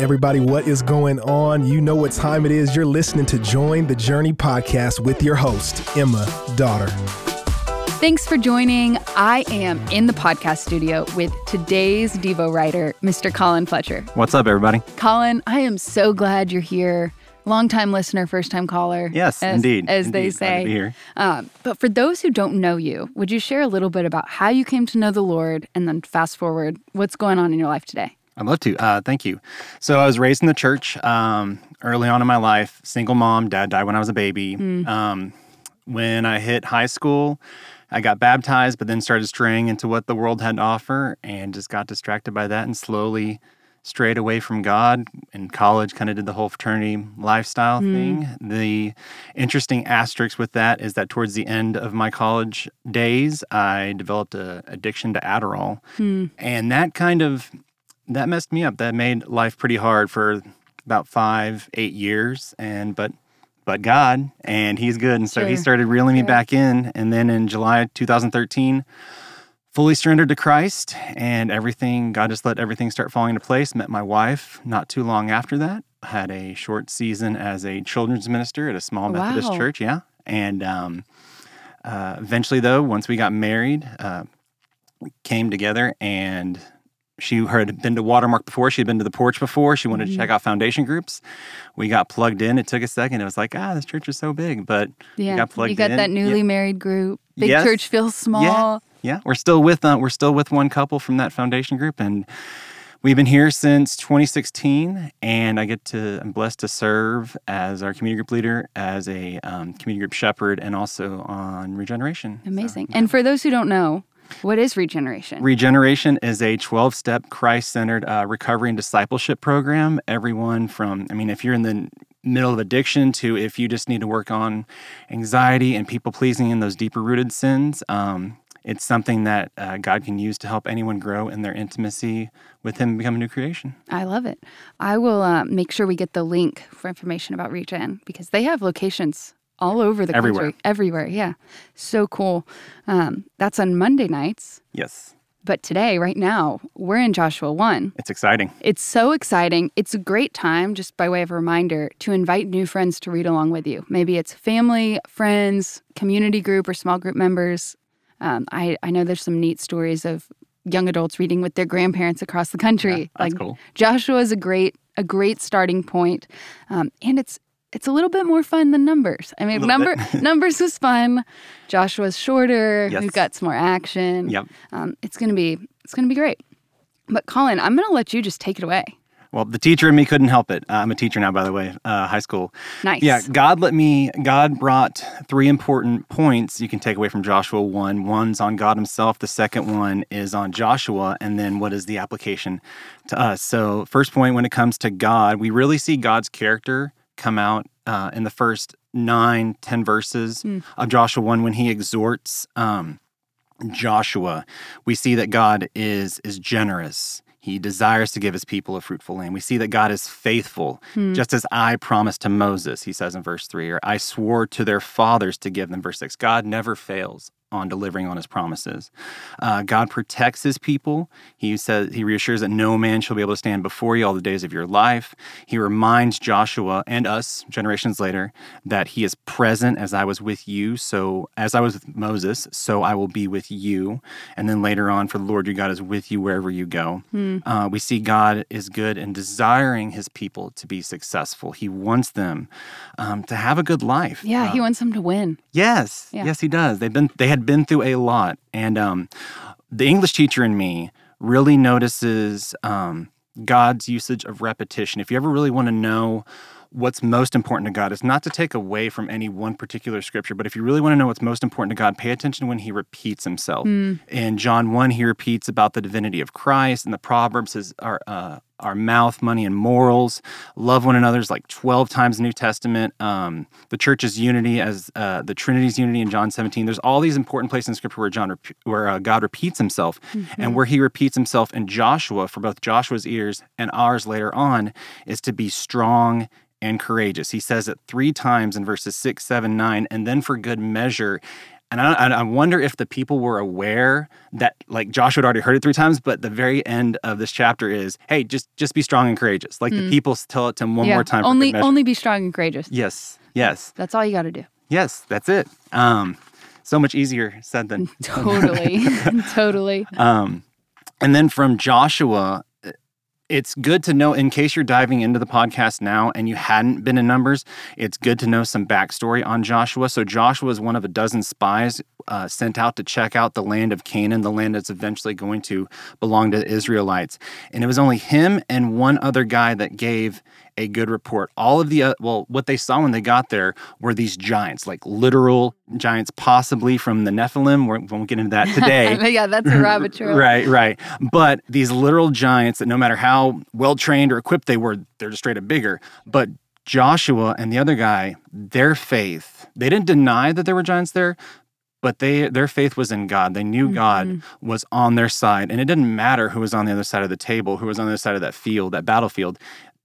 Everybody, what is going on? You know what time it is. You're listening to Join the Journey podcast with your host, Emma Dotter. Thanks for joining. I am in the podcast studio with today's Devo writer, Mr. Collin Fletcher. What's up, everybody? Collin, I am so glad you're here. Long-time listener, first-time caller. Yes, as, indeed. as indeed. they Glad say. to be here. Um, but for those who don't know you, would you share a little bit about how you came to know the Lord, and then fast forward, what's going on in your life today? I'd love to. Uh, thank you. So I was raised in the church um, early on in my life. Single mom. Dad died when I was a baby. Um, when I hit high school, I got baptized, but then started straying into what the world had to offer, and just got distracted by that, and slowly strayed away from God. In college, kind of did the whole fraternity lifestyle thing. The interesting asterisk with that is that towards the end of my college days, I developed a addiction to Adderall, and that kind of that messed me up. That made life pretty hard for about five, eight years. And but but God, and He's good, and so He started reeling me back in. And then in July 2013, fully surrendered to Christ, and everything. God just let everything start falling into place. Met my wife not too long after that. Had a short season as a children's minister at a small Methodist Wow. church. Yeah, and um, uh, eventually, though, once we got married, uh, we came together and she had been to Watermark before. She had been to the porch before. She wanted to Mm-hmm. check out foundation groups. We got plugged in. It took a second. It was like, ah, this church is so big, but Yeah, we got plugged you got in. that Yeah. newly married group. Big Yes. church feels small. Yeah, yeah. We're still with uh, we're still with one couple from that foundation group, and we've been here since 2016. And I get to I'm blessed to serve as our community group leader, as a um, community group shepherd, and also on regeneration. So, Amazing. And for those who don't know, what is regeneration? Regeneration is a 12 step Christ centered uh, recovery and discipleship program. Everyone from, I mean, if you're in the middle of addiction to if you just need to work on anxiety and people pleasing and those deeper rooted sins, um, it's something that uh, God can use to help anyone grow in their intimacy with Him and become a new creation. I love it. I will uh, make sure we get the link for information about Regen because they have locations all over the Everywhere. country. Everywhere. Yeah. So cool. Um, that's on Monday nights. Yes, But today, right now, we're in Joshua 1. it's exciting. It's so exciting. It's a great time, just by way of a reminder, to invite new friends to read along with you. Maybe it's family, friends, community group, or small group members. Um, I, I know there's some neat stories of young adults reading with their grandparents across the country. that's like cool. Joshua is a great a great starting point, um, and it's it's a little bit more fun than numbers. I mean, number numbers was fun. Joshua's shorter. Yes. We've got some more action. Yep. Um, it's gonna be it's gonna be great. But Collin, I'm gonna let you just take it away. Well, the teacher and me couldn't help it. Uh, I'm a teacher now, by the way, uh, high school. Nice. Yeah, God let me, God brought three important points you can take away from Joshua 1. One's on God Himself, the second one is on Joshua, and then what is the application to us? So, first point when it comes to God, we really see God's character come out uh, in the first nine, ten verses of Joshua 1 when He exhorts. Um, Joshua, we see that God is is generous. He desires to give his people a fruitful land. We see that God is faithful, just as I promised to Moses, he says in verse 3, or I swore to their fathers to give them, verse 6. God never fails on delivering on his promises. Uh, God protects his people. He says he reassures that no man shall be able to stand before you all the days of your life. He reminds Joshua and us generations later that he is present as I was with you. So as I was with Moses, so I will be with you. And then later on, for the Lord your God is with you wherever you go. Uh, we see God is good and desiring his people to be successful. He wants them um, to have a good life. Yeah, Uh, he wants them to win. Yes, Yeah. yes, he does. They've been they had been through a lot, and um, the English teacher in me really notices um, God's usage of repetition. If you ever really want to know what's most important to God, it's not to take away from any one particular scripture, but if you really want to know what's most important to God, pay attention when He repeats Himself. In John one, He repeats about the divinity of Christ, and the Proverbs is our uh, our mouth, money, and morals. Love one another is like 12 times the New Testament. Um, the church's unity as uh, the Trinity's unity in John 17. There's all these important places in Scripture where John, rep- where uh, God repeats Himself, and where He repeats Himself in Joshua for both Joshua's ears and ours later on is to be strong and courageous. He says it three times in verses six, seven, nine, and then for good measure. And I, I wonder if the people were aware that like Joshua had already heard it three times, but the very end of this chapter is, hey, just just be strong and courageous. Like the people tell it to him one yeah. more time. Only only be strong and courageous. Yes. Yes. That's all you got to do. Yes. That's it. Um, so much easier said than Totally. totally. Um, and then from Joshua, it's good to know in case you're diving into the podcast now and you hadn't been in Numbers, it's good to know some backstory on Joshua. So, Joshua is one of a dozen spies uh, sent out to check out the land of Canaan, the land that's eventually going to belong to the Israelites. And it was only him and one other guy that gave a good report. All of the, uh, well, what they saw when they got there were these giants, like literal giants, possibly from the Nephilim. We won't get into that today. yeah, that's a rabbit trail. Right, right. But these literal giants that no matter how well trained or equipped they were, they're just straight up bigger. But Joshua and the other guy, their faith, they didn't deny that there were giants there, but they their faith was in God. They knew God was on their side. And it didn't matter who was on the other side of the table, who was on the other side of that field, that battlefield.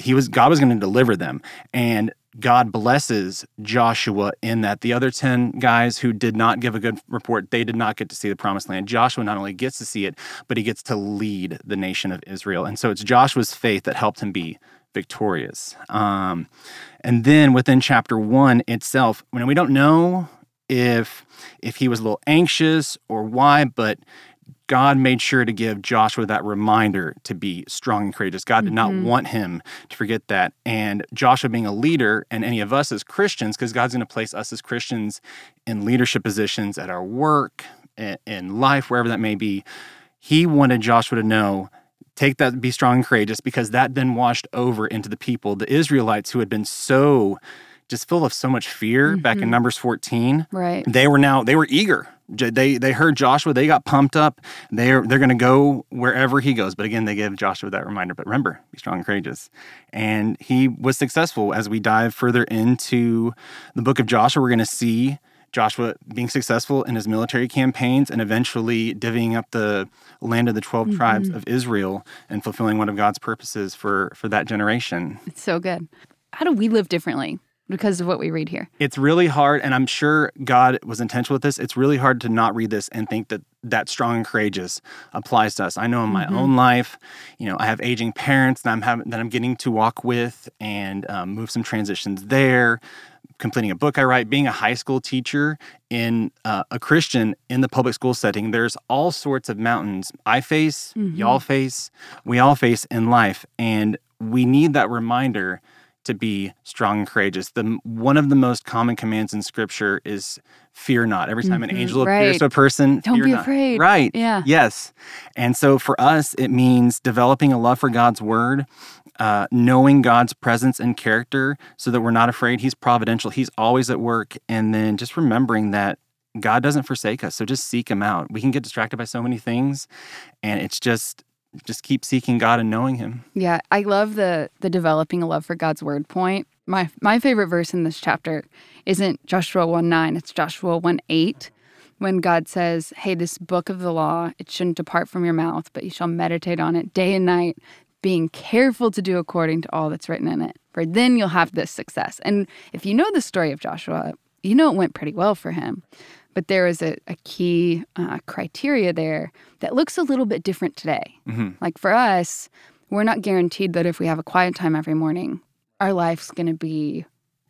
He was God was going to deliver them. And God blesses Joshua in that the other 10 guys who did not give a good report, they did not get to see the promised land. Joshua not only gets to see it, but he gets to lead the nation of Israel. And so it's Joshua's faith that helped him be victorious. Um, and then within chapter one itself, when we don't know if if he was a little anxious or why, but God made sure to give Joshua that reminder to be strong and courageous. God did not mm-hmm. want him to forget that. And Joshua being a leader, and any of us as Christians, because God's going to place us as Christians in leadership positions at our work, in, in life, wherever that may be, he wanted Joshua to know take that, be strong and courageous, because that then washed over into the people, the Israelites who had been so just full of so much fear back in mm-hmm. Numbers 14 Right. they were now they were eager they they heard joshua they got pumped up. They're they're going to go wherever he goes. But again they give joshua that reminder. But remember be strong and courageous. And he was successful. As we dive further into the book of joshua we're going to see joshua being successful in his military campaigns and eventually divvying up the land of the 12 mm-hmm. tribes of israel and fulfilling one of god's purposes for for that generation. It's so good. How do we live differently because of what we read here? it's really hard and i'm sure god was intentional with this. It's really hard to not read this and think that that strong and courageous applies to us. I know in my own life you know i have aging parents that i'm having that i'm getting to walk with and um, move some transitions there completing a book i write being a high school teacher in uh, a christian in the public school setting. There's all sorts of mountains i face y'all face we all face in life and we need that reminder to be strong and courageous. The one of the most common commands in Scripture is fear not. Every time an angel appears to a person, Don't fear be not. afraid. Right. Yeah. Yes. And so for us, it means developing a love for God's word, uh, knowing God's presence and character, so that we're not afraid. He's providential. He's always at work, and then just remembering that. God doesn't forsake us, so just seek Him out. We can get distracted by so many things, and it's just just keep seeking God and knowing Him. Yeah, I love the the developing a love for God's word point. My my favorite verse in this chapter isn't Joshua 1 9, it's Joshua 1 8, when God says, Hey, this book of the law, it shouldn't depart from your mouth, but you shall meditate on it day and night, being careful to do according to all that's written in it. For then you'll have this success. And if you know the story of Joshua, you know it went pretty well for him. But there is a, a key uh, criteria there that looks a little bit different today. Like for us, we're not guaranteed that if we have a quiet time every morning, our life's going to be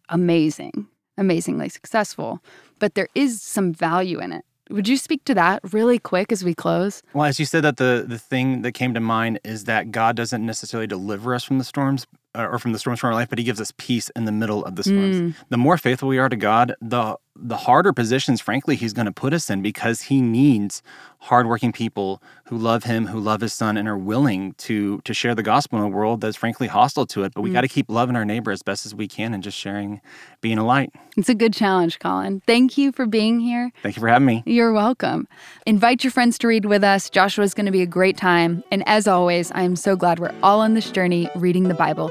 amazing, amazingly successful. But there is some value in it. Would you speak to that really quick as we close? Well, as you said, that the the thing that came to mind is that God doesn't necessarily deliver us from the storms Uh, or from the storms from our life, but He gives us peace in the middle of the storms. Mm. The more faithful we are to God, the the harder positions, frankly, He's going to put us in because He needs hardworking people who love Him, who love His Son, and are willing to to share the gospel in a world that's frankly hostile to it. But we mm. got to keep loving our neighbor as best as we can and just sharing, being a light. It's a good challenge, Collin. Thank you for being here. Thank you for having me. You're welcome. Invite your friends to read with us. Joshua's going to be a great time. And as always, I am so glad we're all on this journey reading the Bible